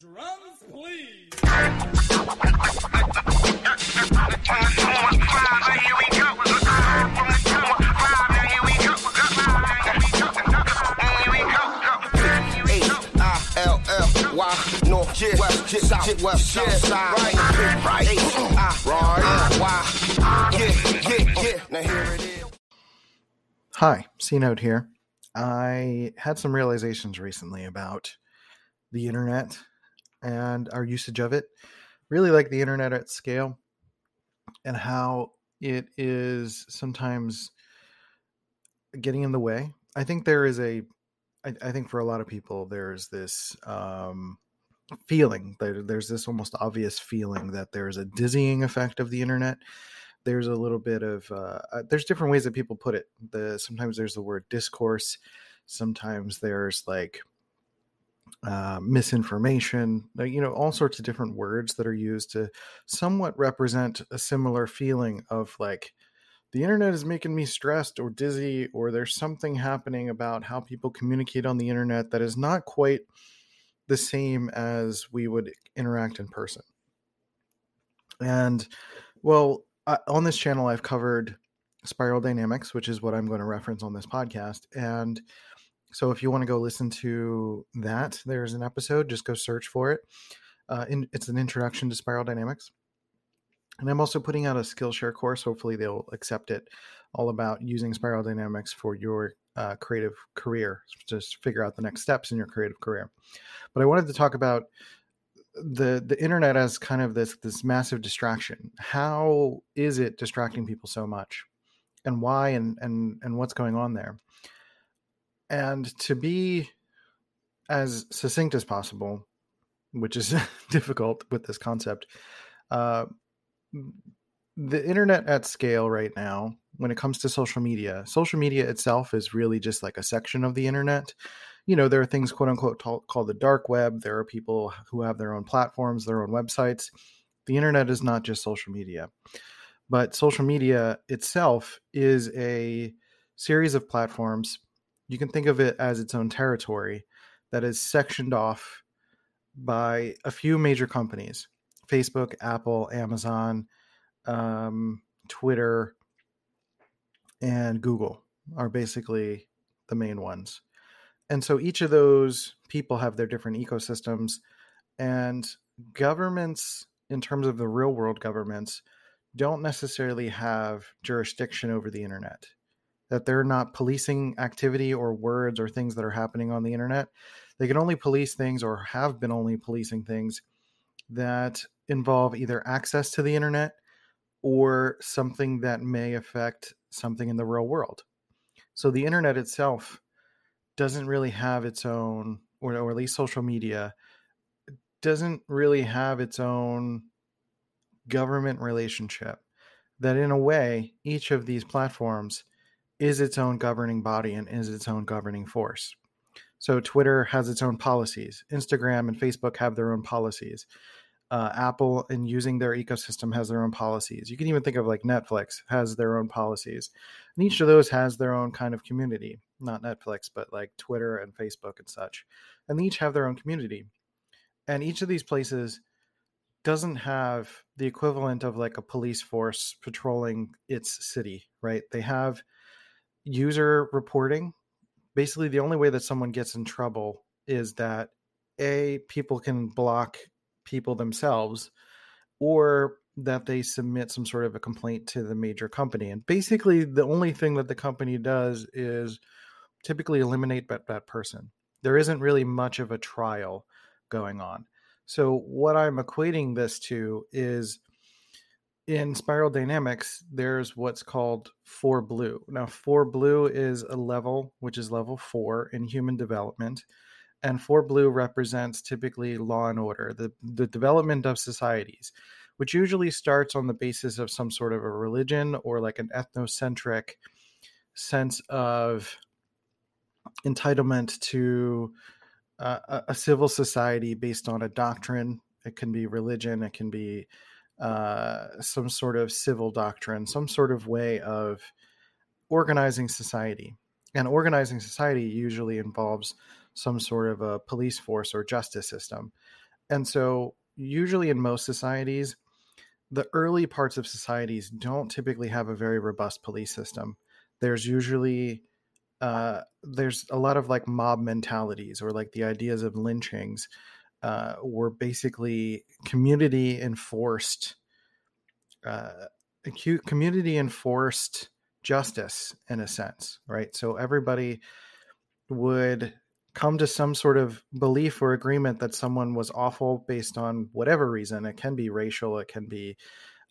Drums, please. Hi, C Note here. I had some realizations recently about the internet and our usage of it. Really like the internet at scale and how it is sometimes getting in the way. I think there is a, I, I think for a lot of people, there's this um, feeling, there, there's this almost obvious feeling that there's a dizzying effect of the internet there's a little bit of uh, uh, there's different ways that people put it the sometimes there's the word discourse sometimes there's like uh, misinformation you know all sorts of different words that are used to somewhat represent a similar feeling of like the internet is making me stressed or dizzy or there's something happening about how people communicate on the internet that is not quite the same as we would interact in person and well uh, on this channel, I've covered spiral dynamics, which is what I'm going to reference on this podcast. And so if you want to go listen to that, there's an episode. Just go search for it. Uh, in, it's an introduction to spiral dynamics. And I'm also putting out a Skillshare course. Hopefully, they'll accept it. All about using spiral dynamics for your uh, creative career, just figure out the next steps in your creative career. But I wanted to talk about the the internet as kind of this this massive distraction how is it distracting people so much and why and and and what's going on there and to be as succinct as possible which is difficult with this concept uh, the internet at scale right now when it comes to social media social media itself is really just like a section of the internet. You know there are things quote unquote t- called the dark web. There are people who have their own platforms their own websites. The internet is not just social media. But social media itself is a series of platforms you can think of it as its own territory that is sectioned off by a few major companies facebook apple amazon um, twitter and google are basically the main ones. And so each of those people have their different ecosystems and governments in terms of the real world governments don't necessarily have jurisdiction over the internet that they're not policing activity or words or things that are happening on the internet they can only police things or have been only policing things that involve either access to the internet or something that may affect something in the real world so the internet itself doesn't really have its own, or, or at least social media doesn't really have its own government relationship. That in a way, each of these platforms is its own governing body and is its own governing force. So Twitter has its own policies. Instagram and Facebook have their own policies. Uh, Apple, in using their ecosystem, has their own policies. You can even think of like Netflix has their own policies, and each of those has their own kind of community not Netflix, but like Twitter and Facebook and such. And they each have their own community. And each of these places doesn't have the equivalent of like a police force patrolling its city, right? They have user reporting. Basically, the only way that someone gets in trouble is that A, people can block people themselves, or that they submit some sort of a complaint to the major company. And basically, the only thing that the company does is typically eliminate that, that person. There isn't really much of a trial going on. So, what I'm equating this to is in spiral dynamics, there's what's called four blue. Now, four blue is a level, which is level four in human development. And four blue represents typically law and order, the, the development of societies, which usually starts on the basis of some sort of a religion or like an ethnocentric sense of entitlement to uh, a civil society based on a doctrine. It can be religion, it can be uh, some sort of civil doctrine, some sort of way of organizing society. And organizing society usually involves some sort of a police force or justice system. And so, usually in most societies, the early parts of societies don't typically have a very robust police system. There's usually uh, there's a lot of like mob mentalities or like the ideas of lynchings uh, were basically community enforced uh, acute community enforced justice in a sense right? So everybody would come to some sort of belief or agreement that someone was awful based on whatever reason. It can be racial it can be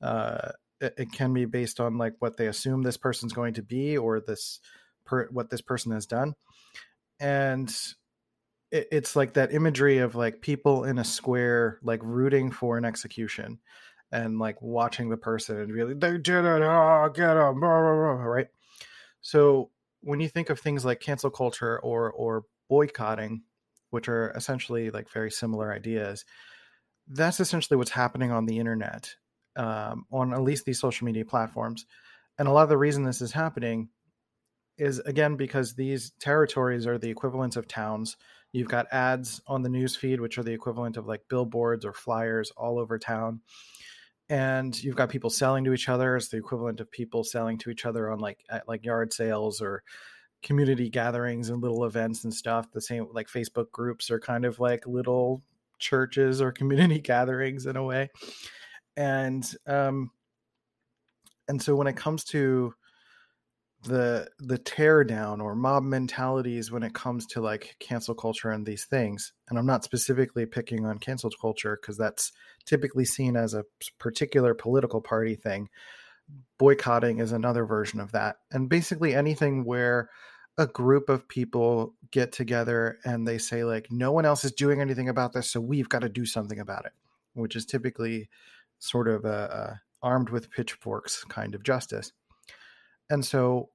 uh, it, it can be based on like what they assume this person's going to be or this per, what this person has done. And it, it's like that imagery of like people in a square like rooting for an execution and like watching the person and really they did it oh get them right so when you think of things like cancel culture or or boycotting which are essentially like very similar ideas that's essentially what's happening on the internet um, on at least these social media platforms and a lot of the reason this is happening is again because these territories are the equivalents of towns. You've got ads on the news feed, which are the equivalent of like billboards or flyers all over town. And you've got people selling to each other as the equivalent of people selling to each other on like at like yard sales or community gatherings and little events and stuff. The same like Facebook groups are kind of like little churches or community gatherings in a way. And um and so when it comes to the the tear down or mob mentalities when it comes to like cancel culture and these things and i'm not specifically picking on cancel culture because that's typically seen as a particular political party thing. Boycotting is another version of that and basically anything where a group of people get together and they say like no one else is doing anything about this so we've got to do something about it which is typically sort of a, a armed with pitchforks kind of justice. And so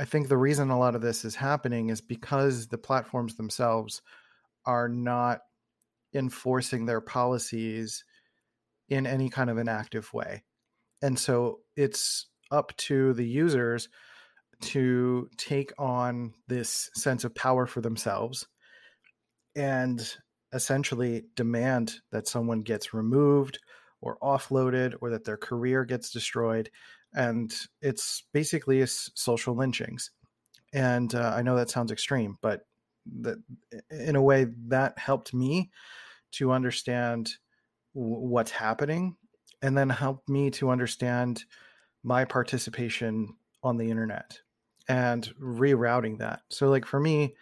I think the reason a lot of this is happening is because the platforms themselves are not enforcing their policies in any kind of an active way. And so it's up to the users to take on this sense of power for themselves and essentially demand that someone gets removed or offloaded or that their career gets destroyed and it's basically social lynchings. And uh, I know that sounds extreme, but that in a way that helped me to understand w- what's happening, and then helped me to understand my participation on the internet and rerouting that. So, like for me,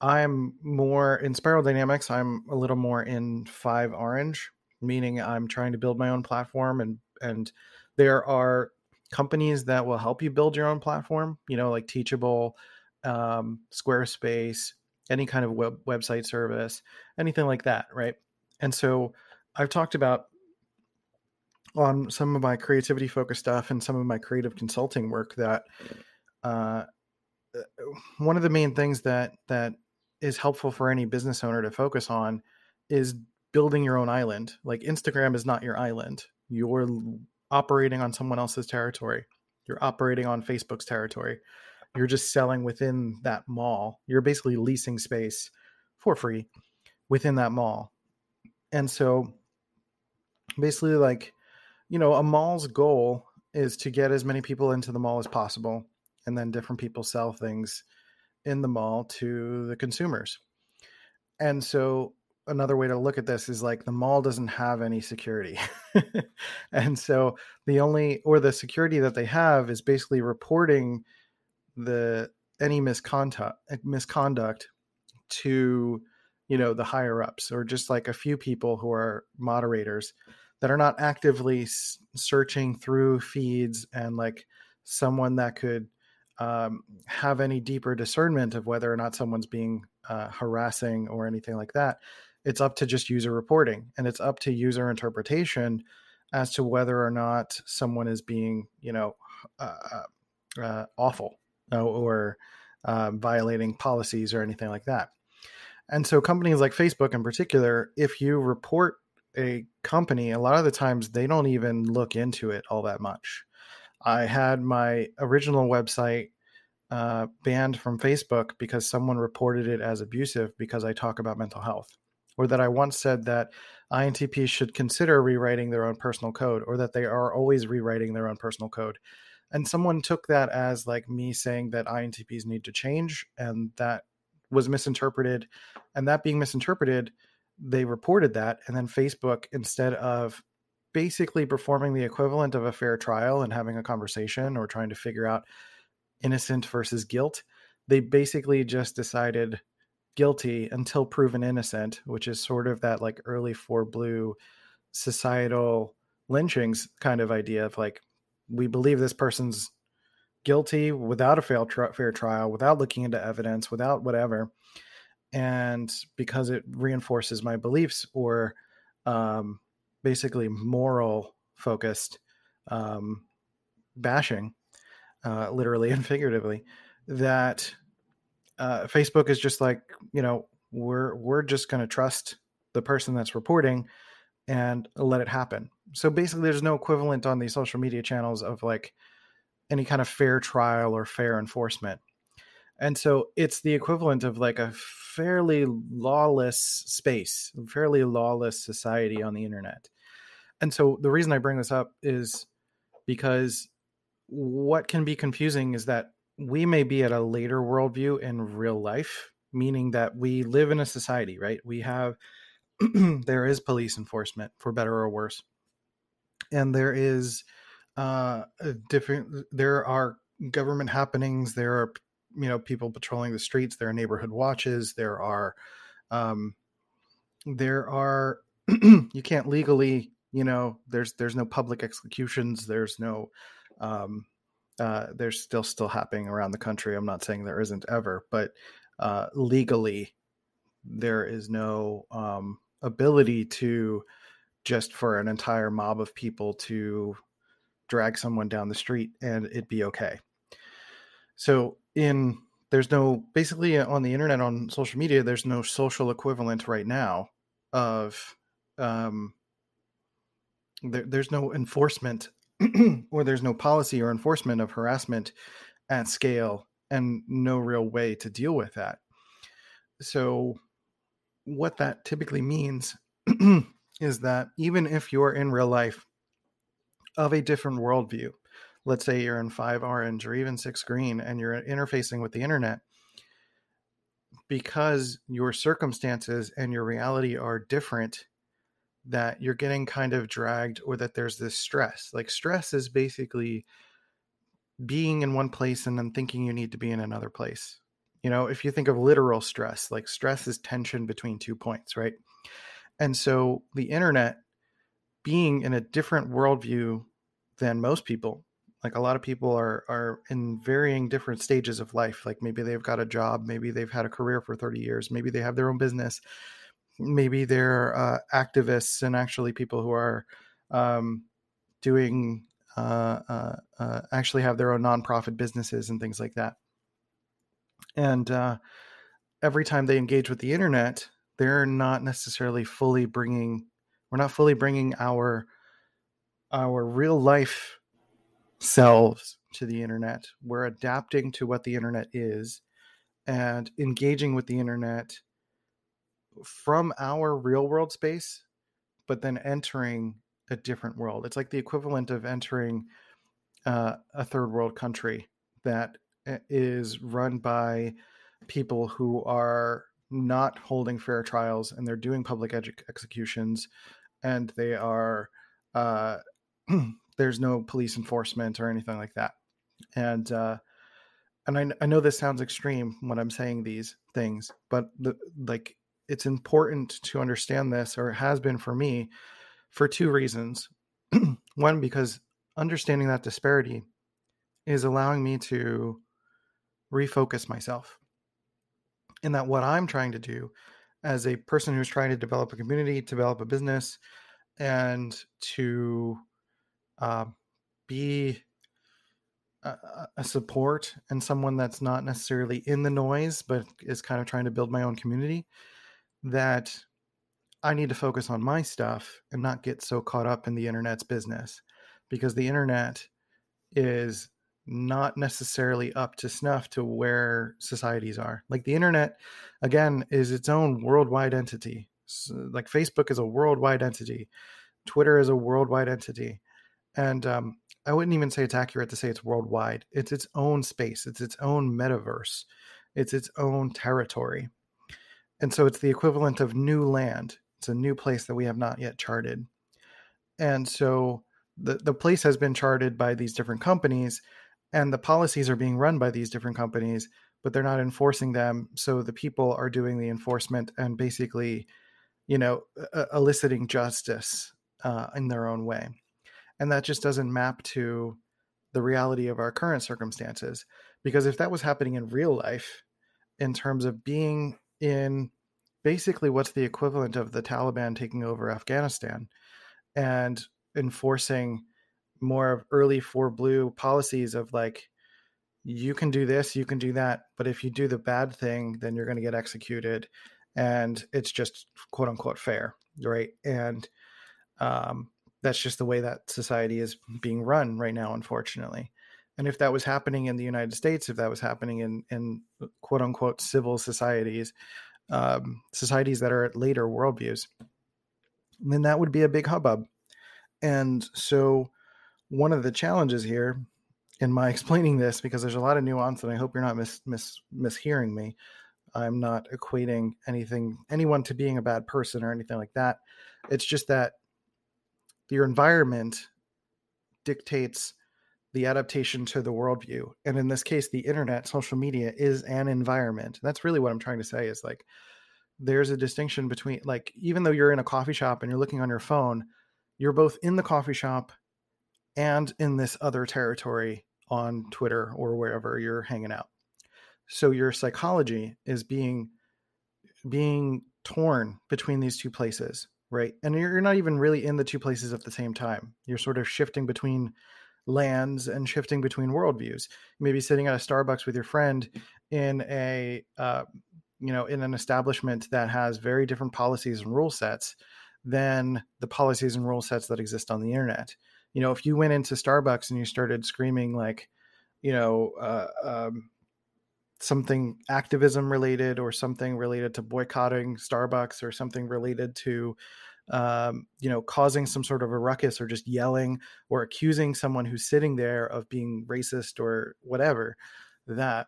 I'm more in Spiral Dynamics. I'm a little more in Five Orange, meaning I'm trying to build my own platform and and there are companies that will help you build your own platform, you know, like Teachable, um, Squarespace, any kind of web website service, anything like that, right? And so I've talked about on some of my creativity focused stuff and some of my creative consulting work that uh, uh, one of the main things that that is helpful for any business owner to focus on is building your own island. Like Instagram is not your island. You're operating on someone else's territory. You're operating on Facebook's territory. You're just selling within that mall. You're basically leasing space for free within that mall. And so basically like you know, a mall's goal is to get as many people into the mall as possible and then different people sell things in the mall to the consumers. And so another way to look at this is like the mall doesn't have any security. and so the only or the security that they have is basically reporting the any misconduct misconduct to you know the higher ups or just like a few people who are moderators that are not actively s- searching through feeds and like someone that could um, have any deeper discernment of whether or not someone's being uh, harassing or anything like that it's up to just user reporting and it's up to user interpretation as to whether or not someone is being you know uh, uh, uh awful or uh, violating policies or anything like that. And so companies like facebook in particular if you report a company a lot of the times they don't even look into it all that much. I had my original website uh, banned from facebook because someone reported it as abusive because i talk about mental health or that I once said that INTPs should consider rewriting their own personal code, or that they are always rewriting their own personal code. And someone took that as like me saying that INTPs need to change, and that was misinterpreted. And that being misinterpreted, they reported that. And then Facebook, instead of basically performing the equivalent of a fair trial and having a conversation or trying to figure out innocent versus guilt, they basically just decided guilty until proven innocent, which is sort of that like early 4Blue societal lynchings kind of idea of like, we believe this person's guilty without a fair, tri- fair trial, without looking into evidence, without whatever. And because it reinforces my beliefs or um, basically moral focused um, bashing, uh, literally and figuratively, that uh, Facebook is just like, you know, we're we're just going to trust the person that's reporting and let it happen. So basically, there's no equivalent on these social media channels of like any kind of fair trial or fair enforcement. And so it's the equivalent of like a fairly lawless space, fairly lawless society on the internet. And so the reason I bring this up is because what can be confusing is that we may be at a later worldview in real life, meaning that we live in a society, right? We have, there is police enforcement for better or worse. And there is uh, different, there are government happenings. There are, you know, people patrolling the streets. There are neighborhood watches. There are, um, there are, you can't legally, you know, there's, there's no public executions. There's no, um, uh, there's still still happening around the country. I'm not saying there isn't ever, but uh, legally, there is no um, ability to just for an entire mob of people to drag someone down the street and it be okay. So in there's no basically on the internet on social media there's no social equivalent right now of um, there, there's no enforcement or there's no policy or enforcement of harassment at scale and no real way to deal with that. So, what that typically means is that even if you're in real life of a different worldview, let's say you're in five orange or even six green and you're interfacing with the internet, because your circumstances and your reality are different that you're getting kind of dragged or that there's this stress. Like stress is basically being in one place and then thinking you need to be in another place. You know, if you think of literal stress, like stress is tension between two points, right? And so the internet being in a different worldview than most people, like a lot of people are are in varying different stages of life. Like maybe they've got a job, maybe they've had a career for 30 years, maybe they have their own business, maybe they're uh, activists and actually people who are um, doing uh, uh, uh, actually have their own nonprofit businesses and things like that. And uh, every time they engage with the internet, they're not necessarily fully bringing. We're not fully bringing our our real life selves to the internet. We're adapting to what the internet is and engaging with the internet from our real world space, but then entering a different world. It's like the equivalent of entering uh, a third world country that uh, run by people who are not holding fair trials and they're doing public edu- executions and they are uh, there's no police enforcement or anything like that and uh, and I, I know this sounds extreme when i'm saying these things but the like it's important to understand this, or it has been for me, for two reasons. One, because understanding that disparity is allowing me to refocus myself. In that, what I'm trying to do as a person who's trying to develop a community, develop a business, and to uh, be a, a, support and someone that's not necessarily in the noise, but is kind of trying to build my own community that I need to focus on my stuff and not get so caught up in the internet's business because the internet is not necessarily up to snuff to where societies are. Like the internet, again, is its own worldwide entity. So, like Facebook is a worldwide entity, Twitter is a worldwide entity, and um, I wouldn't even say it's accurate to say it's worldwide. It's its own space. It's its own metaverse. It's its own territory, and so it's the equivalent of new land. It's a new place that we have not yet charted, and so the the place has been charted by these different companies, and the policies are being run by these different companies but they're not enforcing them. So the people are doing the enforcement and basically, you know, uh, eliciting justice uh, in their own way. And that just doesn't map to the reality of our current circumstances. Because if that was happening in real life, in terms of being in basically what's the equivalent of the Taliban taking over Afghanistan and enforcing more of early four blue policies of like you can do this, you can do that, but if you do the bad thing, then you're going to get executed, and it's just quote unquote fair, right? And um, that's just the way that society is being run right now, unfortunately. And if that was happening in the United States, if that was happening in in quote unquote civil societies, um, societies that are at later worldviews, then that would be a big hubbub. And so, one of the challenges here in my explaining this because there's a lot of nuance and I hope you're not mis, mis mishearing me. I'm not equating anything anyone to being a bad person or anything like that. It's just that your environment dictates the adaptation to the worldview. And in this case, the internet, social media is an environment. That's really what I'm trying to say is like there's a distinction between like even though you're in a coffee shop and you're looking on your phone, you're both in the coffee shop and in this other territory on Twitter or wherever you're hanging out. So your psychology is being being torn between these two places, right? And you're not even really in the two places at the same time. You're sort of shifting between lands and shifting between worldviews. You may be sitting at a Starbucks with your friend in a uh, you know in an establishment that has very different policies and rule sets than the policies and rule sets that exist on the internet you know if you went into starbucks and you started screaming like you know uh, um, something activism related or something related to boycotting starbucks or something related to um, you know causing some sort of a ruckus or just yelling or accusing someone who's sitting there of being racist or whatever that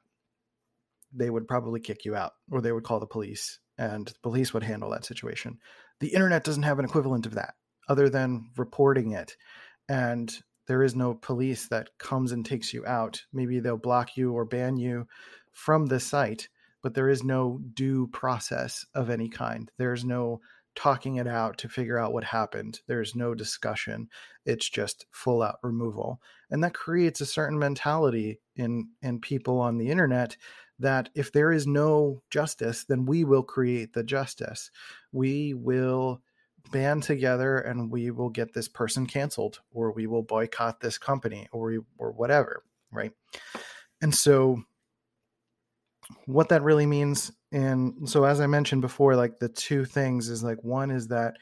they would probably kick you out or they would call the police and the police would handle that situation the internet doesn't have an equivalent of that other than reporting it and there is no police that comes and takes you out. Maybe they'll block you or ban you from the site, but there is no due process of any kind. There's no talking it out to figure out what happened. There's no discussion. It's just full out removal. And that creates a certain mentality in in people on the internet that if there is no justice, then we will create the justice. We will band together and we will get this person canceled or we will boycott this company or we, or whatever right and so what that really means and so as i mentioned before like the two things is like one is that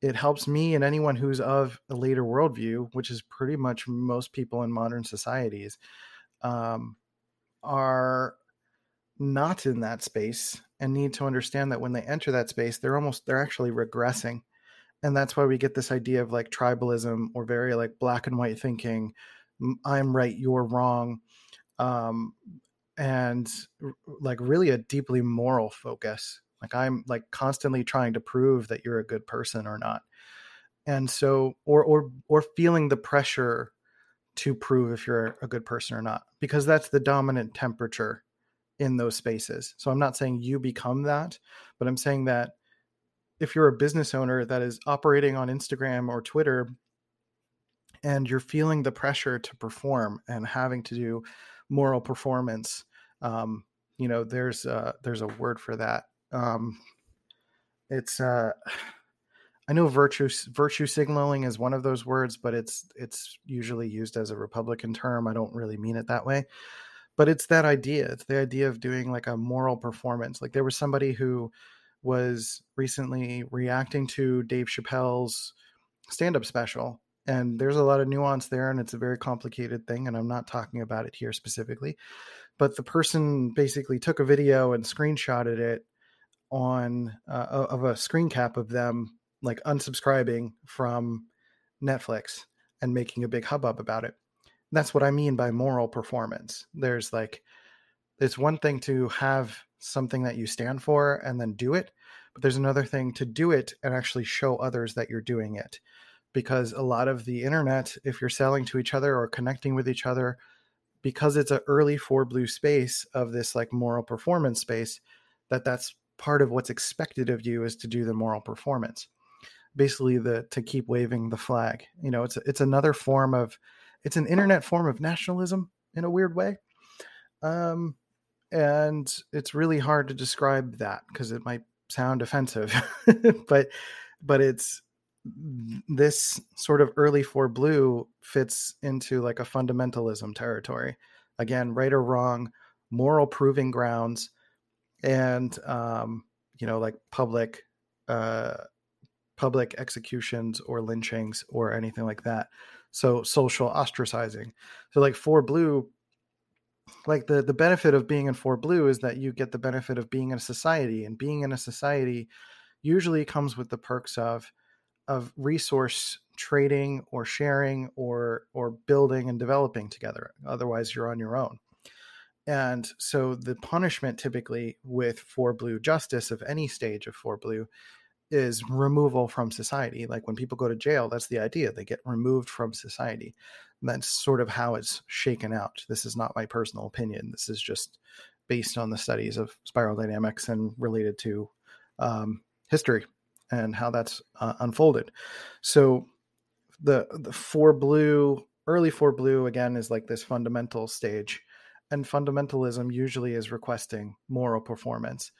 it helps me and anyone who's of a later worldview which is pretty much most people in modern societies um, are not in that space and need to understand that when they enter that space they're almost they're actually regressing. And that's why we get this idea of like tribalism or very like black and white thinking i'm right you're wrong um and like really a deeply moral focus like i'm like constantly trying to prove that you're a good person or not. And so or or or feeling the pressure to prove if you're a good person or not because that's the dominant temperature in those spaces. So i'm not saying you become that but i'm saying that if you're a business owner that is operating on Instagram or Twitter and you're feeling the pressure to perform and having to do moral performance, um, you know, there's uh, there's a word for that. Um, it's uh, I know virtue virtue signaling is one of those words, but it's it's usually used as a Republican term. I don't really mean it that way, but it's that idea. It's the idea of doing like a moral performance. Like there was somebody who was recently reacting to Dave Chappelle's stand up special. And there's a lot of nuance there, and it's a very complicated thing. And I'm not talking about it here specifically. But the person basically took a video and screenshotted it on uh, of a screen cap of them like unsubscribing from Netflix and making a big hubbub about it. that's what I mean by moral performance. There's like it's one thing to have something that you stand for and then do it, but there's another thing to do it and actually show others that you're doing it. Because a lot of the internet, if you're selling to each other or connecting with each other, because it's an early 4Blue space of this like moral performance space, that that's part of what's expected of you is to do the moral performance. Basically, the to keep waving the flag. You know, it's it's another form of, it's an internet form of nationalism in a weird way. Um, and it's really hard to describe that because it might sound offensive but but it's this sort of early 4Blue fits into like a fundamentalism territory. Again right or wrong moral proving grounds and um you know like public uh public executions or lynchings or anything like that. So social ostracizing. So like 4Blue like the the benefit of being in 4Blue is that you get the benefit of being in a society and being in a society usually comes with the perks of of resource trading or sharing or or building and developing together otherwise you're on your own and so the punishment typically with 4Blue justice of any stage of 4Blue is removal from society like when people go to jail that's the idea they get removed from society that's sort of how it's shaken out. This is not my personal opinion. This is just based on the studies of spiral dynamics and related to um, history and how that's uh, unfolded. So the the 4Blue early 4Blue again is like this fundamental stage and fundamentalism usually is requesting moral performance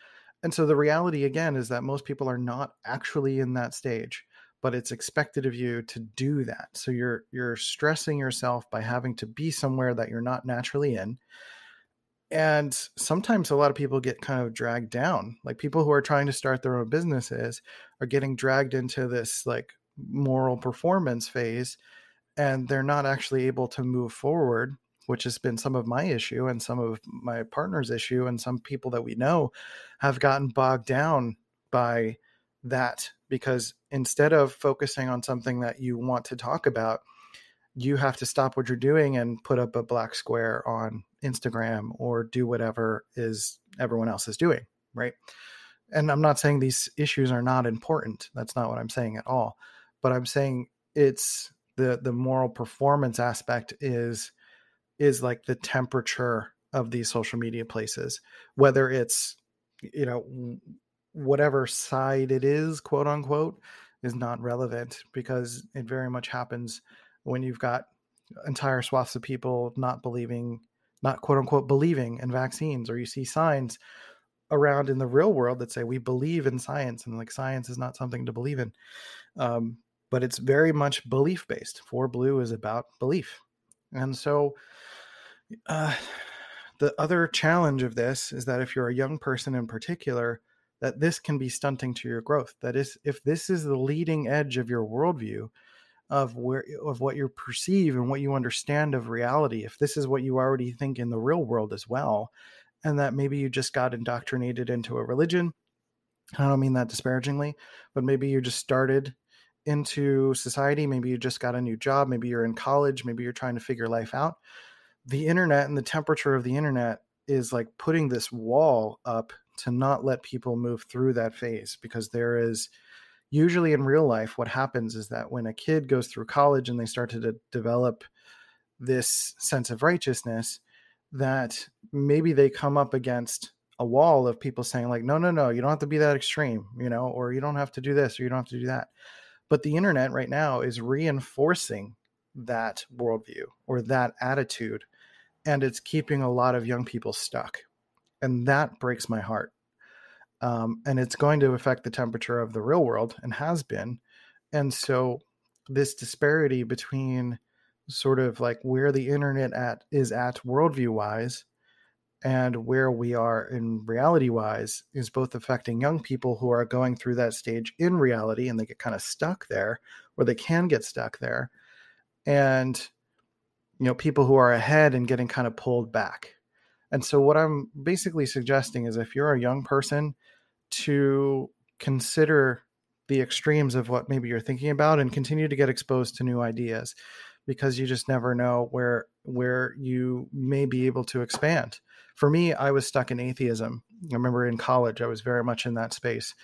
and so the reality again is that most people are not actually in that stage but it's expected of you to do that so you're you're stressing yourself by having to be somewhere that you're not naturally in and sometimes a lot of people get kind of dragged down like people who are trying to start their own businesses are getting dragged into this like moral performance phase and they're not actually able to move forward which has been some of my issue and some of my partner's issue and some people that we know have gotten bogged down by that because instead of focusing on something that you want to talk about, you have to stop what you're doing and put up a black square on Instagram or do whatever is everyone else is doing, right? And I'm not saying these issues are not important. That's not what I'm saying at all. But I'm saying it's the the moral performance aspect is is like the temperature of these social media places, whether it's you know whatever side it is, quote unquote, is not relevant because it very much happens when you've got entire swaths of people not believing, not quote unquote believing in vaccines, or you see signs around in the real world that say we believe in science and like science is not something to believe in. Um, but it's very much belief based. 4Blue is about belief. And so, uh, the other challenge of this is that if you're a young person in particular, that this can be stunting to your growth. That is, if this is the leading edge of your worldview, of where of what you perceive and what you understand of reality, if this is what you already think in the real world as well, and that maybe you just got indoctrinated into a religion. I don't mean that disparagingly, but maybe you just started into society. Maybe you just got a new job. Maybe you're in college. Maybe you're trying to figure life out. The internet and the temperature of the internet is like putting this wall up to not let people move through that phase because there is usually in real life what happens is that when a kid goes through college and they start to de- develop this sense of righteousness that maybe they come up against a wall of people saying like no no no you don't have to be that extreme you know or you don't have to do this or you don't have to do that but the internet right now is reinforcing that worldview or that attitude and it's keeping a lot of young people stuck and that breaks my heart. Um, and it's going to affect the temperature of the real world and has been. And so this disparity between sort of like where the internet at is at worldview wise and where we are in reality wise is both affecting young people who are going through that stage in reality and they get kind of stuck there or they can get stuck there and you know people who are ahead and getting kind of pulled back and so, what I'm basically suggesting is if you're a young person, to consider the extremes of what maybe you're thinking about and continue to get exposed to new ideas because you just never know where where you may be able to expand. For me, I was stuck in atheism. I remember in college, I was very much in that space,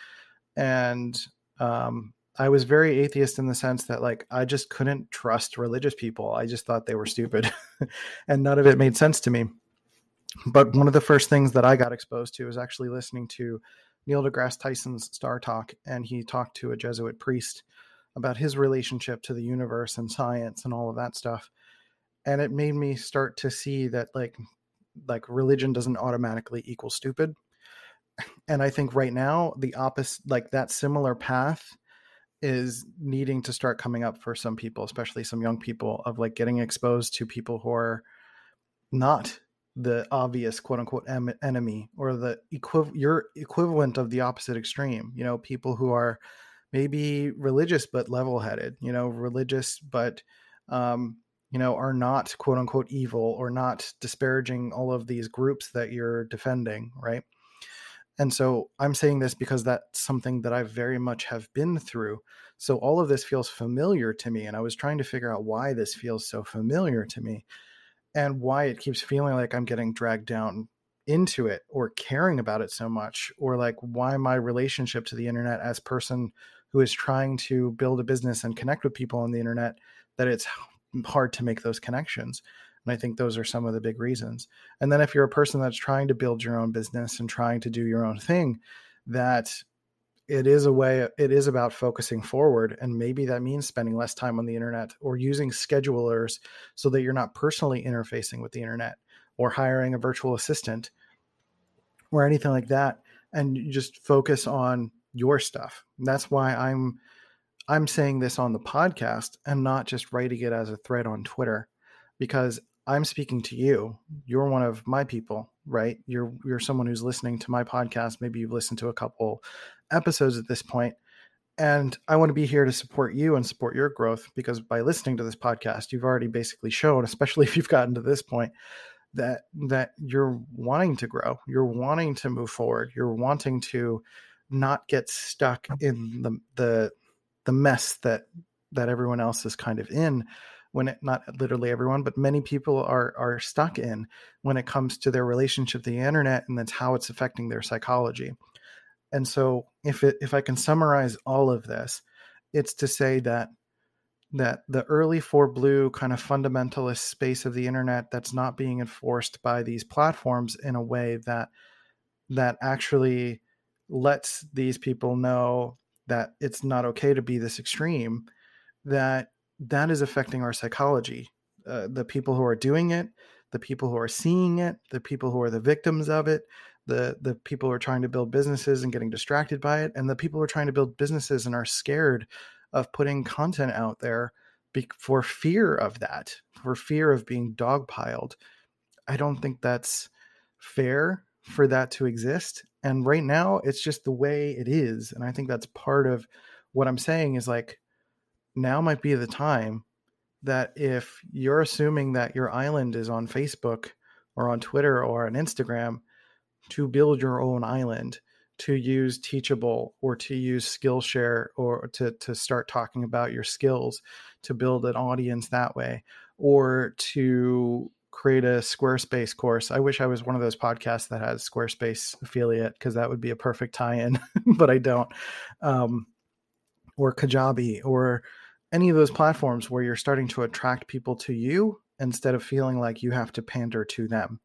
and um, I was very atheist in the sense that like I just couldn't trust religious people. I just thought they were stupid, and none of it made sense to me. But one of the first things that I got exposed to was actually listening to Neil deGrasse Tyson's Star Talk, and he talked to a Jesuit priest about his relationship to the universe and science and all of that stuff. And it made me start to see that like like religion doesn't automatically equal stupid. And I think right now the opposite like that similar path is needing to start coming up for some people, especially some young people, of like getting exposed to people who are not the obvious quote unquote em- enemy or the equiv- your equivalent of the opposite extreme you know people who are maybe religious but level headed you know religious but um you know are not quote unquote evil or not disparaging all of these groups that you're defending right? And so i'm saying this because that's something that i very much have been through. So all of this feels familiar to me and i was trying to figure out why this feels so familiar to me and why it keeps feeling like I'm getting dragged down into it or caring about it so much or like why my relationship to the internet as person who is trying to build a business and connect with people on the internet that it's hard to make those connections. And i think those are some of the big reasons. And then if you're a person that's trying to build your own business and trying to do your own thing that it is a way it is about focusing forward and maybe that means spending less time on the internet or using schedulers so that you're not personally interfacing with the internet or hiring a virtual assistant or anything like that and you just focus on your stuff. That's why i'm i'm saying this on the podcast and not just writing it as a thread on twitter because i'm speaking to you. You're one of my people right? You're you're someone who's listening to my podcast. Maybe you've listened to a couple episodes at this point. And I want to be here to support you and support your growth because by listening to this podcast, you've already basically shown, especially if you've gotten to this point, that that you're wanting to grow, you're wanting to move forward, you're wanting to not get stuck in the the the mess that that everyone else is kind of in when it not literally everyone but many people are are stuck in when it comes to their relationship to the internet and that's how it's affecting their psychology. And so if it if I can summarize all of this, it's to say that that the early four blue kind of fundamentalist space of the internet that's not being enforced by these platforms in a way that that actually lets these people know that it's not okay to be this extreme that that is affecting our psychology uh, the people who are doing it the people who are seeing it the people who are the victims of it the the people who are trying to build businesses and getting distracted by it and the people who are trying to build businesses and are scared of putting content out there be, for fear of that for fear of being dogpiled. I don't think that's fair for that to exist and right now it's just the way it is and i think that's part of what i'm saying is like now might be the time that if you're assuming that your island is on facebook or on twitter or on instagram to build your own island to use teachable or to use skillshare or to, to start talking about your skills to build an audience that way or to create a squarespace course. I wish i was one of those podcasts that has squarespace affiliate because that would be a perfect tie-in but i don't. Um, or kajabi or any of those platforms where you're starting to attract people to you instead of feeling like you have to pander to them.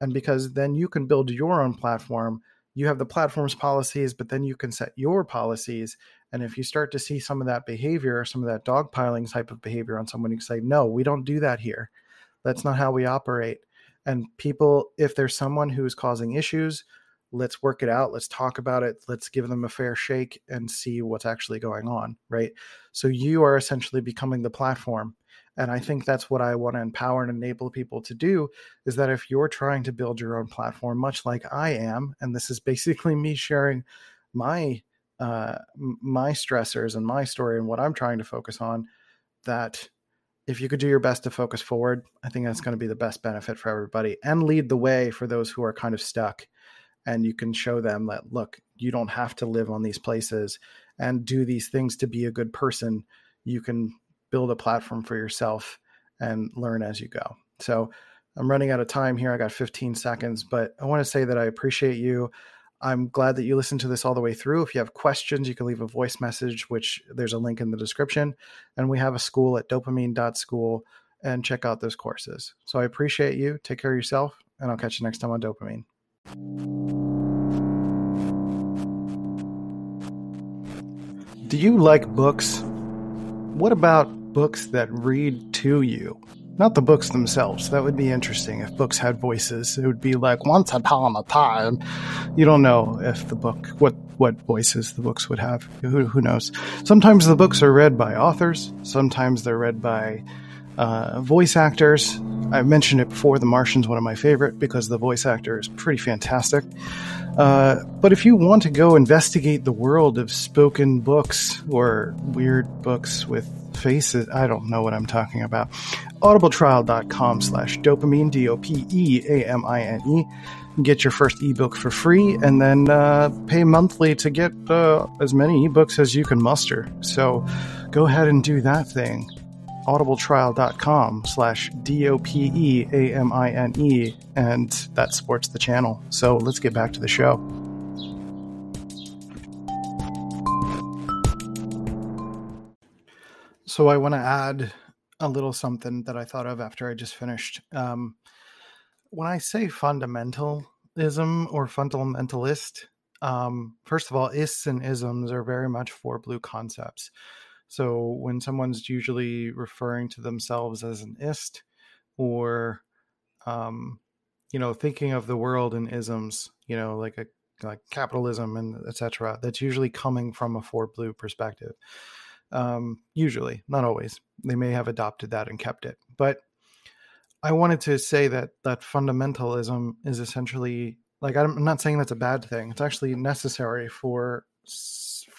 And because then you can build your own platform you have the platform's policies but then you can set your policies. And if you start to see some of that behavior some of that dogpiling type of behavior on someone you can say no we don't do that here. That's not how we operate. And people if there's someone who's causing issues let's work it out let's talk about it let's give them a fair shake and see what's actually going on right? So you are essentially becoming the platform and i think that's what i want to empower and enable people to do is that if you're trying to build your own platform much like i am and this is basically me sharing my uh, my stressors and my story and what i'm trying to focus on that if you could do your best to focus forward i think that's going to be the best benefit for everybody and lead the way for those who are kind of stuck and you can show them that look you don't have to live on these places and do these things to be a good person. You can build a platform for yourself and learn as you go. So I'm running out of time here. I got 15 seconds, but I want to say that I appreciate you. I'm glad that you listened to this all the way through. If you have questions, you can leave a voice message, which there's a link in the description. And we have a school at dopamine.school and check out those courses. So I appreciate you. Take care of yourself, and I'll catch you next time on Dopamine. Do you like books? What about books that read to you? Not the books themselves. That would be interesting if books had voices. It would be like once upon a time. You don't know if the book what what voices the books would have. Who, who knows? Sometimes the books are read by authors. Sometimes they're read by uh, voice actors. I mentioned it before. The Martian's one of my favorite because the voice actor is pretty fantastic. Uh, but if you want to go investigate the world of spoken books or weird books with faces, I don't know what I'm talking about. Audibletrial.com slash dopeamine, D O P E A M I N E. Get your first ebook for free and then uh, pay monthly to get uh, as many ebooks as you can muster. So go ahead and do that thing audibletrial.com slash D-O-P-E-A-M-I-N-E, and that supports the channel. So let's get back to the show. So I want to add a little something that I thought of after I just finished. Um, when I say fundamentalism or fundamentalist, um, first of all, ists and isms are very much four blue concepts. So when someone's usually referring to themselves as an ist or um, you know, thinking of the world in isms, you know, like a like capitalism and etc. That's usually coming from a four blue perspective. Um, usually, not always. They may have adopted that and kept it, but I wanted to say that that fundamentalism is essentially like I'm not saying that's a bad thing. It's actually necessary for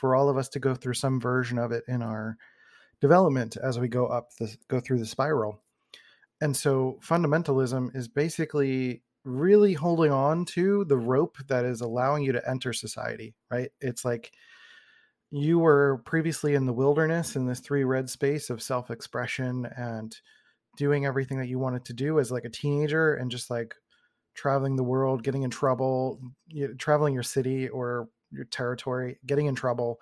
for all of us to go through some version of it in our development as we go up the go through the spiral. And so fundamentalism is basically really holding on to the rope that is allowing you to enter society, right? It's like you were previously in the wilderness in this three red space of self-expression and doing everything that you wanted to do as like a teenager and just like traveling the world, getting in trouble, traveling your city or your territory, getting in trouble,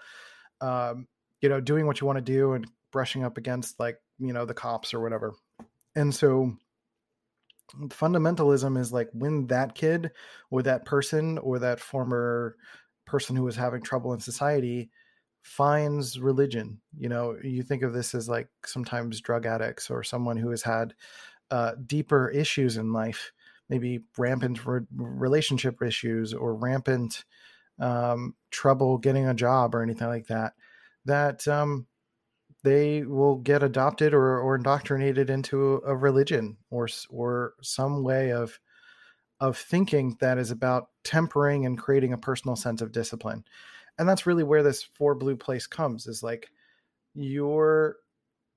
um, you know, doing what you want to do and brushing up against like, you know, the cops or whatever. And so fundamentalism is like when that kid or that person or that former person who was having trouble in society finds religion you know you think of this as like sometimes drug addicts or someone who has had uh, deeper issues in life maybe rampant re- relationship issues or rampant um, trouble getting a job or anything like that, that um, they will get adopted or, or indoctrinated into a religion or or some way of of thinking that is about tempering and creating a personal sense of discipline. And that's really where this four blue place comes is like you're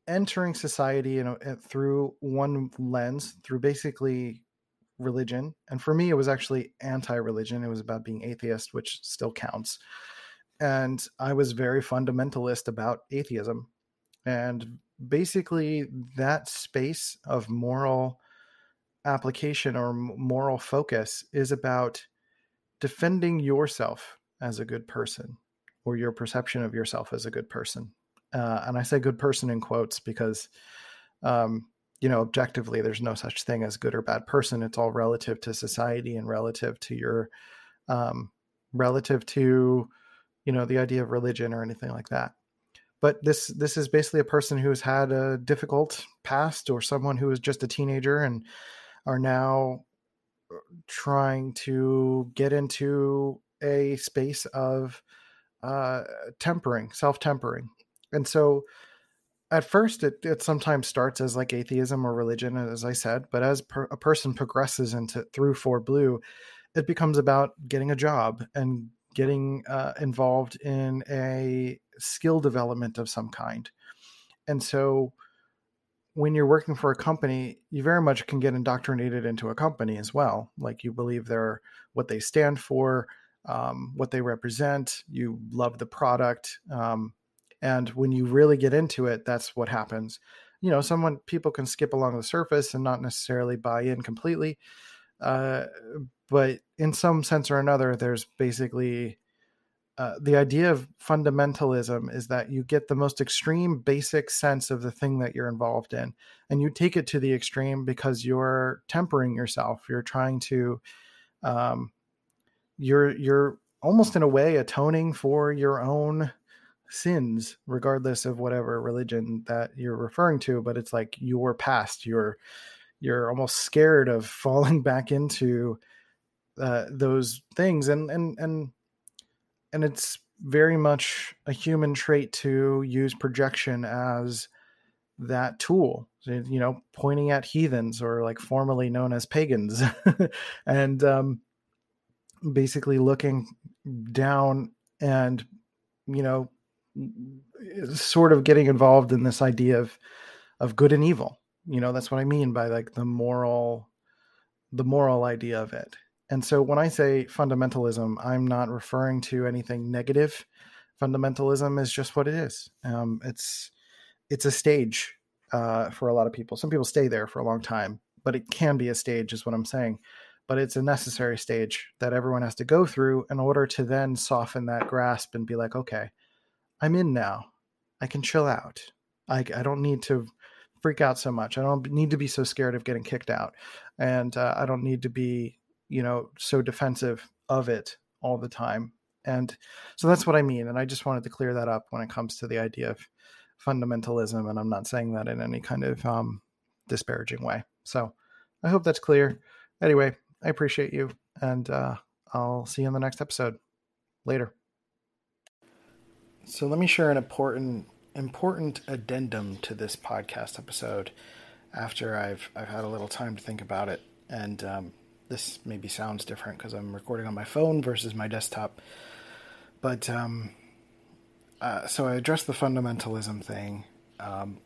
entering society you know through one lens through basically religion. And for me, it was actually anti religion. It was about being atheist, which still counts. And I was very fundamentalist about atheism. And basically, that space of moral application or moral focus is about defending yourself as a good person or your perception of yourself as a good person. Uh, and I say good person in quotes because um, you know objectively there's no such thing as good or bad person. It's all relative to society and relative to your um relative to you know the idea of religion or anything like that. But this this is basically a person who's had a difficult past or someone who is just a teenager and are now uh, trying to get into a space of uh tempering self-tempering. And so at first it, it sometimes starts as like atheism or religion as i said but as per, a person progresses into through four blue it becomes about getting a job and getting uh, involved in a skill development of some kind and so when you're working for a company you very much can get indoctrinated into a company as well like you believe they're what they stand for um, what they represent. You love the product, um, and when you really get into it, that's what happens. You know, someone people can skip along the surface and not necessarily buy in completely, uh, but in some sense or another, there's basically uh, the idea of fundamentalism is that you get the most extreme basic sense of the thing that you're involved in and you take it to the extreme because you're tempering yourself you're trying to um, you're you're almost in a way atoning for your own sins regardless of whatever religion that you're referring to but it's like your past you're you're almost scared of falling back into uh, those things and and and and it's very much a human trait to use projection as that tool you know pointing at heathens or like formerly known as pagans and um, basically looking down and you know sort of getting involved in this idea of of good and evil you know that's what i mean by like the moral the moral idea of it and so when I say fundamentalism, I'm not referring to anything negative. Fundamentalism is just what it is. Um, it's it's a stage uh, for a lot of people. Some people stay there for a long time, but it can be a stage, is what I'm saying. But it's a necessary stage that everyone has to go through in order to then soften that grasp and be like, okay, I'm in now. I can chill out. I, I don't need to freak out so much. I don't need to be so scared of getting kicked out. And uh, I don't need to be you know so defensive of it all the time and so that's what i mean and i just wanted to clear that up when it comes to the idea of fundamentalism and i'm not saying that in any kind of um, disparaging way so i hope that's clear anyway i appreciate you and uh, i'll see you in the next episode later so let me share an important important addendum to this podcast episode after i've i've had a little time to think about it and um, this maybe sounds different because I'm recording on my phone versus my desktop. But um, uh, so I addressed the fundamentalism thing, um,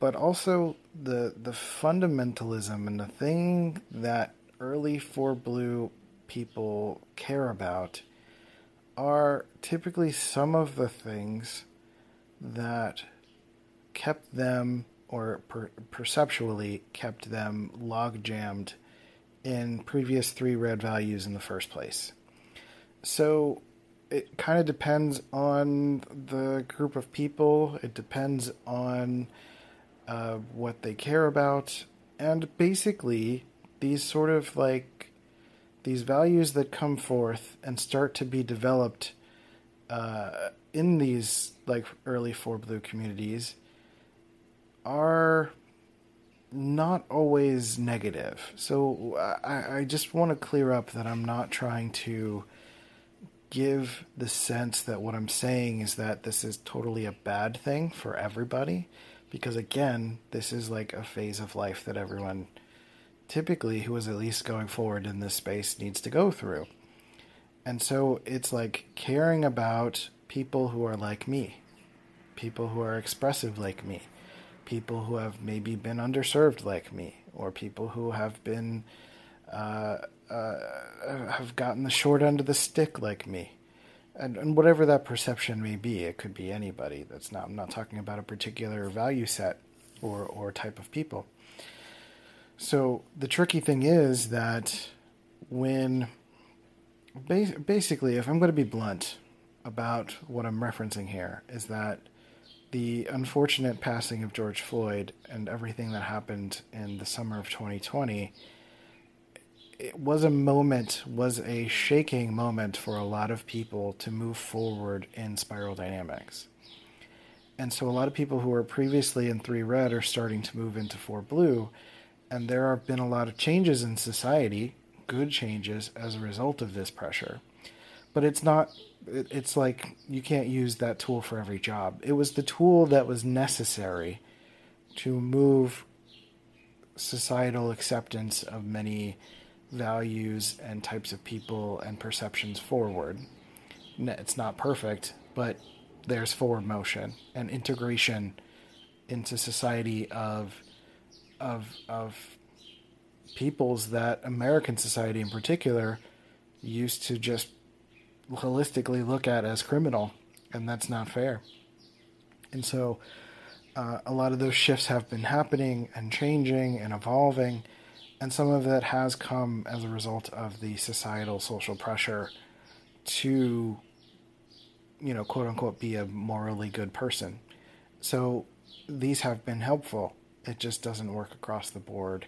but also the the fundamentalism and the thing that early four blue people care about are typically some of the things that kept them or per- perceptually kept them log jammed in previous three red values in the first place. So it kind of depends on the group of people, it depends on uh, what they care about, and basically, these sort of like these values that come forth and start to be developed uh, in these like early four blue communities are not always negative. So I, I just want to clear up that I'm not trying to give the sense that what I'm saying is that this is totally a bad thing for everybody. Because again, this is like a phase of life that everyone typically who is at least going forward in this space needs to go through. And so it's like caring about people who are like me, people who are expressive like me people who have maybe been underserved like me, or people who have been uh, uh, have gotten the short end of the stick like me, and, and whatever that perception may be, it could be anybody. That's not. I'm not talking about a particular value set or or type of people. So the tricky thing is that when basically, if I'm going to be blunt about what I'm referencing here, is that the unfortunate passing of George Floyd and everything that happened in the summer of 2020 it was a moment was a shaking moment for a lot of people to move forward in spiral dynamics. And so a lot of people who were previously in 3 red are starting to move into 4 blue and there have been a lot of changes in society good changes as a result of this pressure but it's not it's like you can't use that tool for every job. It was the tool that was necessary to move societal acceptance of many values and types of people and perceptions forward. It's not perfect, but there's forward motion and integration into society of of of peoples that American society in particular used to just holistically look at as criminal, and that's not fair. And so, uh, a lot of those shifts have been happening and changing and evolving, and some of that has come as a result of the societal social pressure to, you know, quote unquote, be a morally good person. So these have been helpful. It just doesn't work across the board,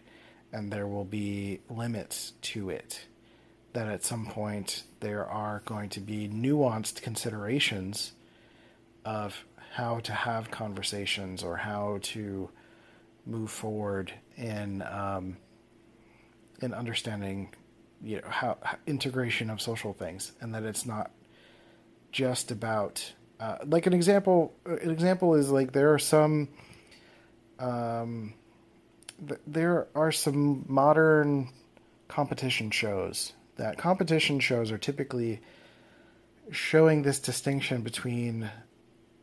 and there will be limits to it. That at some point there are going to be nuanced considerations of how to have conversations or how to move forward in um, in understanding you know how, how, integration of social things and that it's not just about uh, like an example an example is like there are some um, th- there are some modern competition shows that competition shows are typically showing this distinction between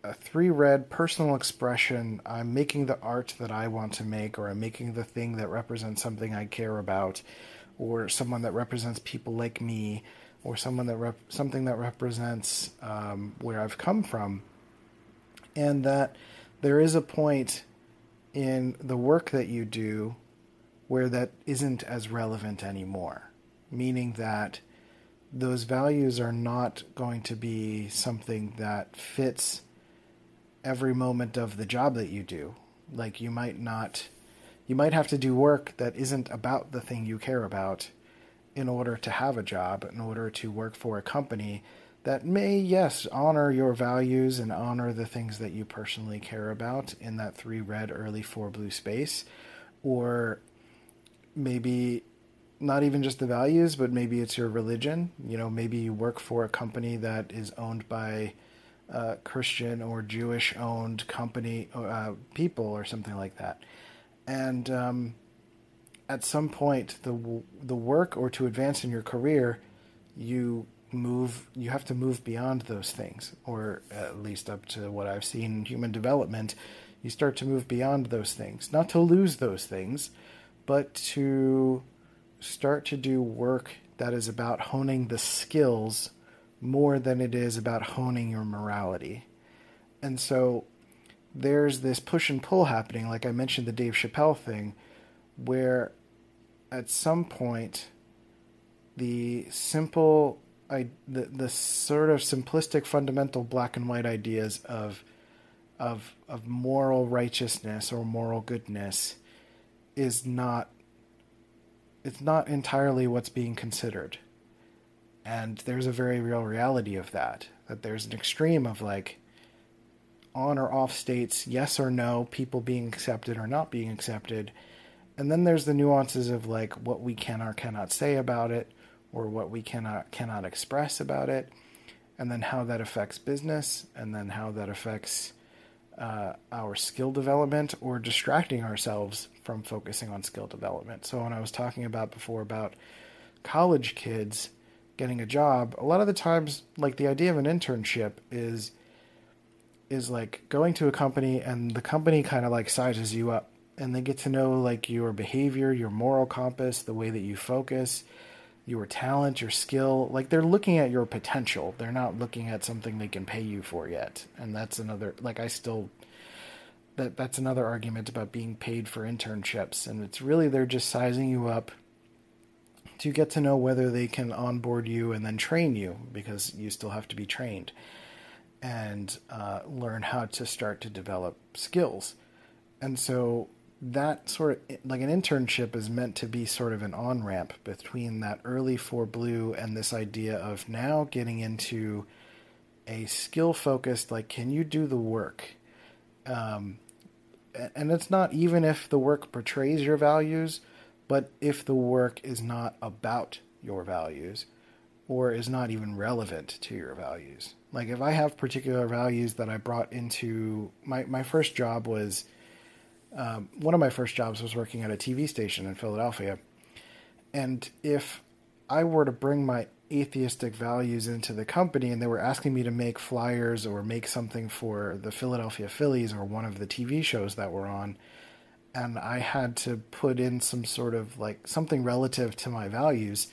a three red personal expression. I'm making the art that I want to make, or I'm making the thing that represents something I care about, or someone that represents people like me, or someone that rep- something that represents um, where I've come from, and that there is a point in the work that you do where that isn't as relevant anymore, meaning that those values are not going to be something that fits every moment of the job that you do. Like you might not you might have to do work that isn't about the thing you care about in order to have a job, in order to work for a company that may, yes, honor your values and honor the things that you personally care about in that three red, early four blue space, or maybe not even just the values, but maybe it's your religion. You know, maybe you work for a company that is owned by uh, Christian or Jewish owned company uh, people or something like that. And um, at some point, the the work or to advance in your career, you move. You have to move beyond those things, or at least up to what I've seen in human development. You start to move beyond those things, not to lose those things, but to start to do work that is about honing the skills more than it is about honing your morality. And so there's this push and pull happening, like I mentioned the Dave Chappelle thing, where at some point the simple I, the the sort of simplistic fundamental black and white ideas of of of moral righteousness or moral goodness is not it's not entirely what's being considered and there's a very real reality of that. That there's an extreme of like on or off states, yes or no, people being accepted or not being accepted. And then there's the nuances of like what we can or cannot say about it, or what we cannot cannot express about it, and then how that affects business, and then how that affects uh, our skill development or distracting ourselves from focusing on skill development. So when I was talking about before about college kids, getting a job, a lot of the times, like the idea of an internship is is like going to a company and the company kind of like sizes you up and they get to know like your behavior, your moral compass, the way that you focus, your talent, your skill. Like they're looking at your potential. They're not looking at something they can pay you for yet. And that's another like I still that that's another argument about being paid for internships and it's really they're just sizing you up to get to know whether they can onboard you and then train you because you still have to be trained and uh, learn how to start to develop skills. And so that sort of like an internship is meant to be sort of an on ramp between that early four blue and this idea of now getting into a skill focused like can you do the work? Um, and it's not even if the work portrays your values but if the work is not about your values or is not even relevant to your values, like if I have particular values that I brought into my, my first job was um, one of my first jobs was working at a TV station in Philadelphia. And if I were to bring my atheistic values into the company and they were asking me to make flyers or make something for the Philadelphia Phillies or one of the TV shows that were on, and I had to put in some sort of like something relative to my values,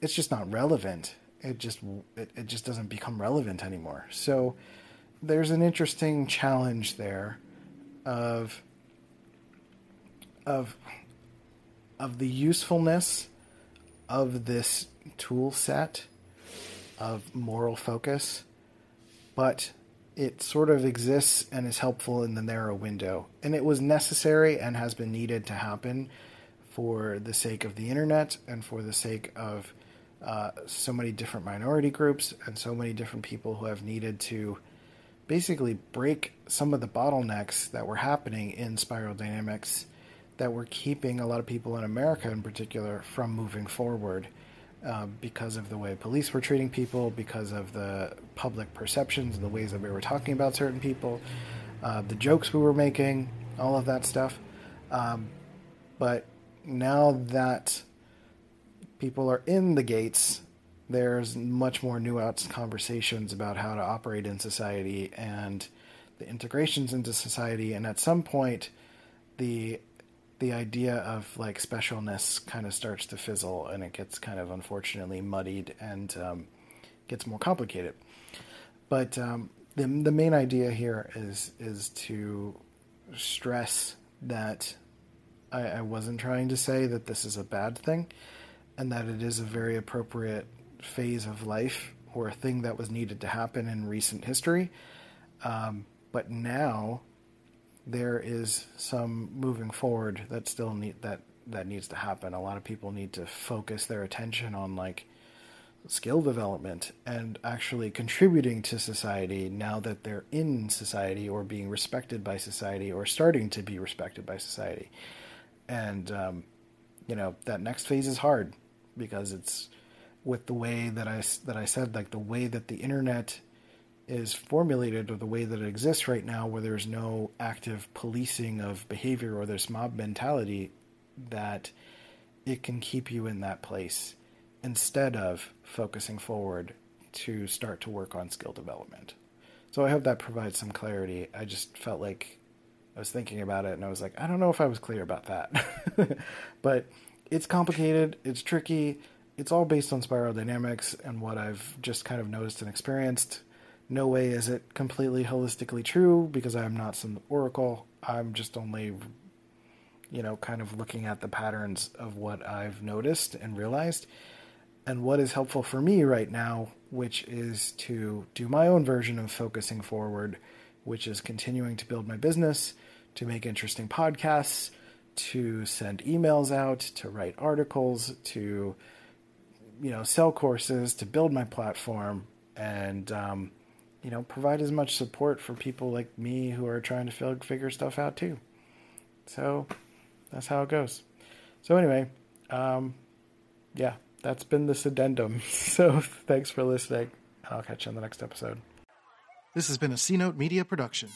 it's just not relevant. it just it, it just doesn't become relevant anymore. So there's an interesting challenge there of of of the usefulness of this tool set of moral focus, but it sort of exists and is helpful in the narrow window. And it was necessary and has been needed to happen for the sake of the internet and for the sake of uh, so many different minority groups and so many different people who have needed to basically break some of the bottlenecks that were happening in spiral dynamics that were keeping a lot of people in America in particular from moving forward uh, because of the way police were treating people, because of the public perceptions, the ways that we were talking about certain people, uh, the jokes we were making, all of that stuff. Um, but now that people are in the gates, there's much more nuanced conversations about how to operate in society and the integrations into society. And at some point, the the idea of like specialness kind of starts to fizzle and it gets kind of unfortunately muddied and um, gets more complicated. But um, the the main idea here is is to stress that I, I wasn't trying to say that this is a bad thing, and that it is a very appropriate phase of life or a thing that was needed to happen in recent history. Um, but now there is some moving forward that still need that that needs to happen. A lot of people need to focus their attention on like skill development and actually contributing to society now that they're in society or being respected by society or starting to be respected by society. And um, you know that next phase is hard because it's with the way that I that I said like the way that the internet is formulated or the way that it exists right now, where there's no active policing of behavior or this mob mentality, that it can keep you in that place instead of focusing forward to start to work on skill development. So I hope that provides some clarity. I just felt like I was thinking about it and I was like, I don't know if I was clear about that. but it's complicated, it's tricky, it's all based on spiral dynamics and what I've just kind of noticed and experienced no way is it completely holistically true because I'm not some oracle. I'm just only, you know, kind of looking at the patterns of what I've noticed and realized. And what is helpful for me right now, which is to do my own version of focusing forward, which is continuing to build my business, to make interesting podcasts, to send emails out, to write articles, to, you know, sell courses, to build my platform. And, um, you know, provide as much support for people like me who are trying to figure stuff out too. So that's how it goes. So anyway, um, yeah, that's been this addendum. So thanks for listening. I'll catch you on the next episode. This has been a C Note Media production.